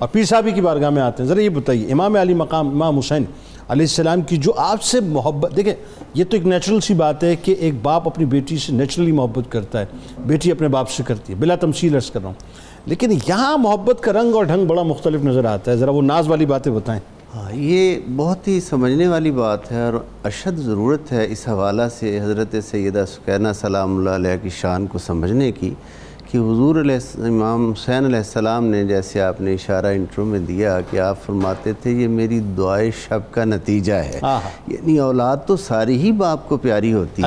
اور پیر صاحبی کی بارگاہ میں آتے ہیں۔ ذرا یہ بتائیے، امام علی مقام، امام حسین علیہ السلام کی جو آپ سے محبت، دیکھیں، یہ تو ایک نیچرل سی بات ہے کہ ایک باپ اپنی بیٹی سے نیچرلی محبت کرتا ہے۔ بیٹی اپنے باپ سے کرتی ہے، بلا تمثیل عرض کر رہا ہوں۔ لیکن یہاں محبت کا رنگ اور ڈھنگ بڑا مختلف نظر آتا ہے۔ ذرا وہ ناز والی باتیں بتائیں۔ ہاں یہ بہت ہی سمجھنے والی بات ہے اور اشد ضرورت ہے اس حوالہ سے حضرت سیدہ سکینہ سلام اللہ علیہ کی شان کو سمجھنے کی۔ کہ حضور علیہ امام حسین علیہ السلام نے جیسے آپ نے اشارہ انٹرو میں دیا کہ آپ فرماتے تھے یہ میری دعائے شب کا نتیجہ ہے۔ یعنی اولاد تو ساری ہی باپ کو پیاری ہوتی ہے۔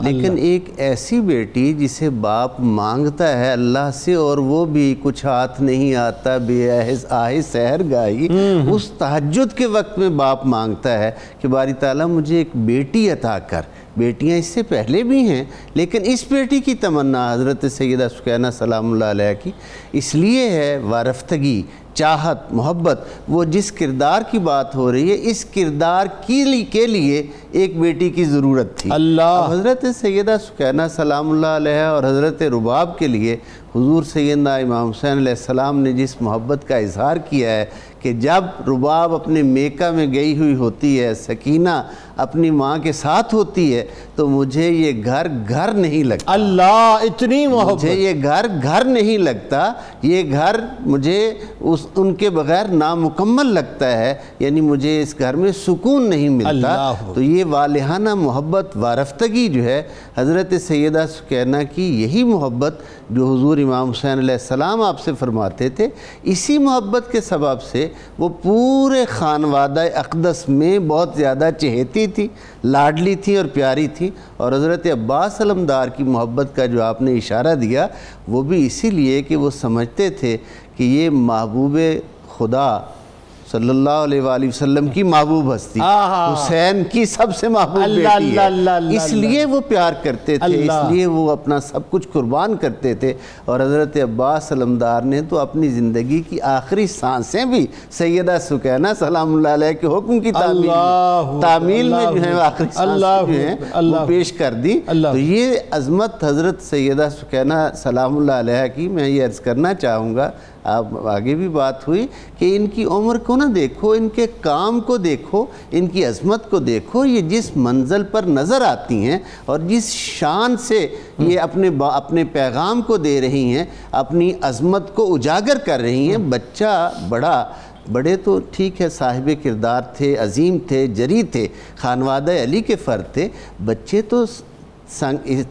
لیکن ایک ایسی بیٹی جسے باپ مانگتا ہے اللہ سے اور وہ بھی کچھ ہاتھ نہیں آتا بے آہ سہر گائی اس تحجد کے وقت میں باپ مانگتا ہے کہ باری تعالیٰ مجھے ایک بیٹی عطا کر۔ بیٹیاں اس سے پہلے بھی ہیں لیکن اس بیٹی کی تمنا حضرت سیدہ سکینہ سلام اللہ علیہ کی۔ اس لیے ہے وارفتگی چاہت محبت وہ جس کردار کی بات ہو رہی ہے اس کردار کے لیے ایک بیٹی کی ضرورت تھی۔ اللہ۔ حضرت سیدہ سکینہ سلام اللہ علیہ اور حضرت رباب کے لیے حضور سیدہ امام حسین علیہ السلام نے جس محبت کا اظہار کیا ہے کہ جب رباب اپنے میکہ میں گئی ہوئی ہوتی ہے سکینہ اپنی ماں کے ساتھ ہوتی ہے تو مجھے یہ گھر گھر نہیں لگتا۔ اللہ اتنی محبت۔ مجھے یہ گھر گھر نہیں لگتا یہ گھر مجھے اس ان کے بغیر نامکمل لگتا ہے یعنی مجھے اس گھر میں سکون نہیں ملتا۔ تو یہ والہانہ محبت وارفتگی جو ہے حضرت سیدہ سکینہ کی یہی محبت جو حضور امام حسین علیہ السلام آپ سے فرماتے تھے، اسی محبت کے سبب سے وہ پورے خانوادہ اقدس میں بہت زیادہ چہیتی تھی، لاڈلی تھی اور پیاری تھی اور حضرت عباس علمدار کی محبت کا جو آپ نے اشارہ دیا، وہ بھی اسی لیے کہ وہ سمجھتے تھے کہ یہ محبوب خدا صلی اللہ علیہ وآلہ وسلم کی محبوب ہستی. حسین کی سب سے محبوب بیٹی ہے۔ اس لیے وہ پیار کرتے تھے اس لیے وہ اپنا سب کچھ قربان کرتے تھے۔ اور حضرت عباس علمدار نے تو اپنی زندگی کی آخری سانسیں بھی سیدہ سکینہ سلام اللہ علیہ کے حکم کی تعمیل تعمیل میں جو ہیں آخری سانسیں جو ہیں وہ پیش کر دی۔ تو یہ عظمت حضرت سیدہ سکینہ سلام اللہ علیہ کی میں یہ عرض کرنا چاہوں گا آپ آگے بھی بات ہوئی کہ ان کی عمر کو نہ دیکھو، ان کے کام کو دیکھو، ان کی عظمت کو دیکھو، یہ جس منزل پر نظر آتی ہیں اور جس شان سے یہ اپنے اپنے پیغام کو دے رہی ہیں، اپنی عظمت کو اجاگر کر رہی ہیں، بچہ بڑا، بڑے تو ٹھیک ہے، صاحب کردار تھے، عظیم تھے، جری تھے، خانوادہ علی کے فرد تھے، بچے تو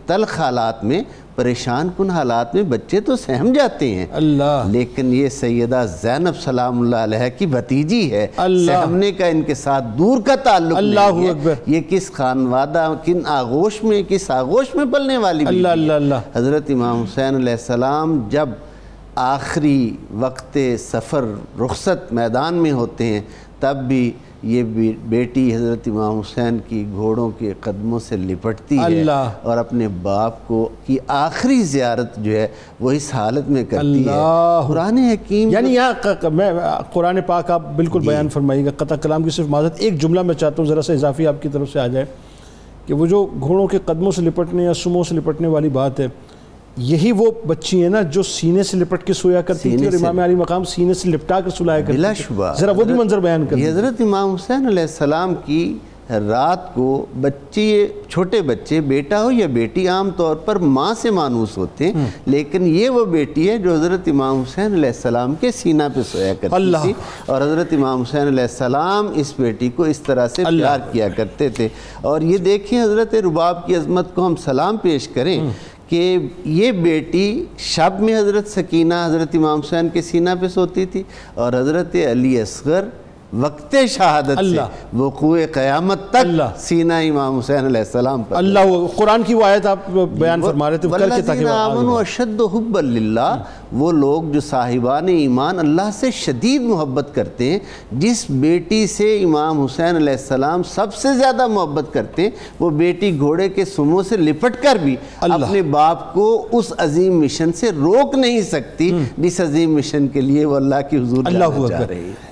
تلخ حالات میں پریشان کن حالات میں بچے تو سہم جاتے ہیں۔ اللہ۔ لیکن یہ سیدہ زینب سلام اللہ علیہ کی بھتیجی ہے۔ سہمنے کا ان کے ساتھ دور کا تعلق نہیں ہے۔ یہ کس خانوادہ کن آغوش میں کس آغوش میں پلنے والی اللہ اللہ اللہ۔ حضرت امام حسین علیہ السلام جب آخری وقت سفر رخصت میدان میں ہوتے ہیں تب بھی یہ بیٹی حضرت امام حسین کی گھوڑوں کے قدموں سے لپٹتی ہے اور اپنے باپ کو کی آخری زیارت جو ہے وہ اس حالت میں کرتی ہے۔ قرآن حکیم یعنی یہاں میں قرآن پاک آپ بالکل جی۔ بیان فرمائیے گا۔ قطع کلام کی صرف معذرت ایک جملہ میں چاہتا ہوں ذرا سا اضافی آپ کی طرف سے آ جائے کہ وہ جو گھوڑوں کے قدموں سے لپٹنے یا سموں سے لپٹنے والی بات ہے یہی وہ بچی ہیں نا جو سینے سے لپٹ کے سویا کرتی تھی اور امام علی مقام سینے سے لپٹا کر سلایا کرتی بلا شبہ۔ ذرا وہ بھی منظر بیان کرتی حضرت امام حسین علیہ السلام کی رات کو بچے چھوٹے بچے بیٹا ہو یا بیٹی عام طور پر ماں سے مانوس ہوتے ہیں لیکن یہ وہ بیٹی ہے جو حضرت امام حسین علیہ السلام کے سینہ پہ سویا کرتی تھی۔ اور حضرت امام حسین علیہ السلام اس بیٹی کو اس طرح سے پیار کیا کرتے تھے۔ اور یہ دیکھیں حضرت رباب کی عظمت کو ہم سلام پیش کریں۔ کہ یہ بیٹی شب میں حضرت سکینہ، حضرت امام حسین کے سینہ پہ سوتی تھی اور حضرت علی اصغر وقت شہادت سے وقوع قیامت تک سینہ امام حسین علیہ السلام پر اللہ قرآن کی وہ آیت آپ بیان فرما رہے تھے وَالَّذِينَ آمَنُوا أَشَدُّ حُبًّا لِلَّهِ وہ لوگ جو صاحبان ایمان اللہ سے شدید محبت کرتے ہیں جس بیٹی سے امام حسین علیہ السلام سب سے زیادہ محبت کرتے ہیں وہ بیٹی گھوڑے کے سموں سے لپٹ کر بھی اپنے باپ کو اس عظیم مشن سے روک نہیں سکتی جس عظیم مشن کے لیے وہ اللہ کی حضور جانا چاہ رہی ہے۔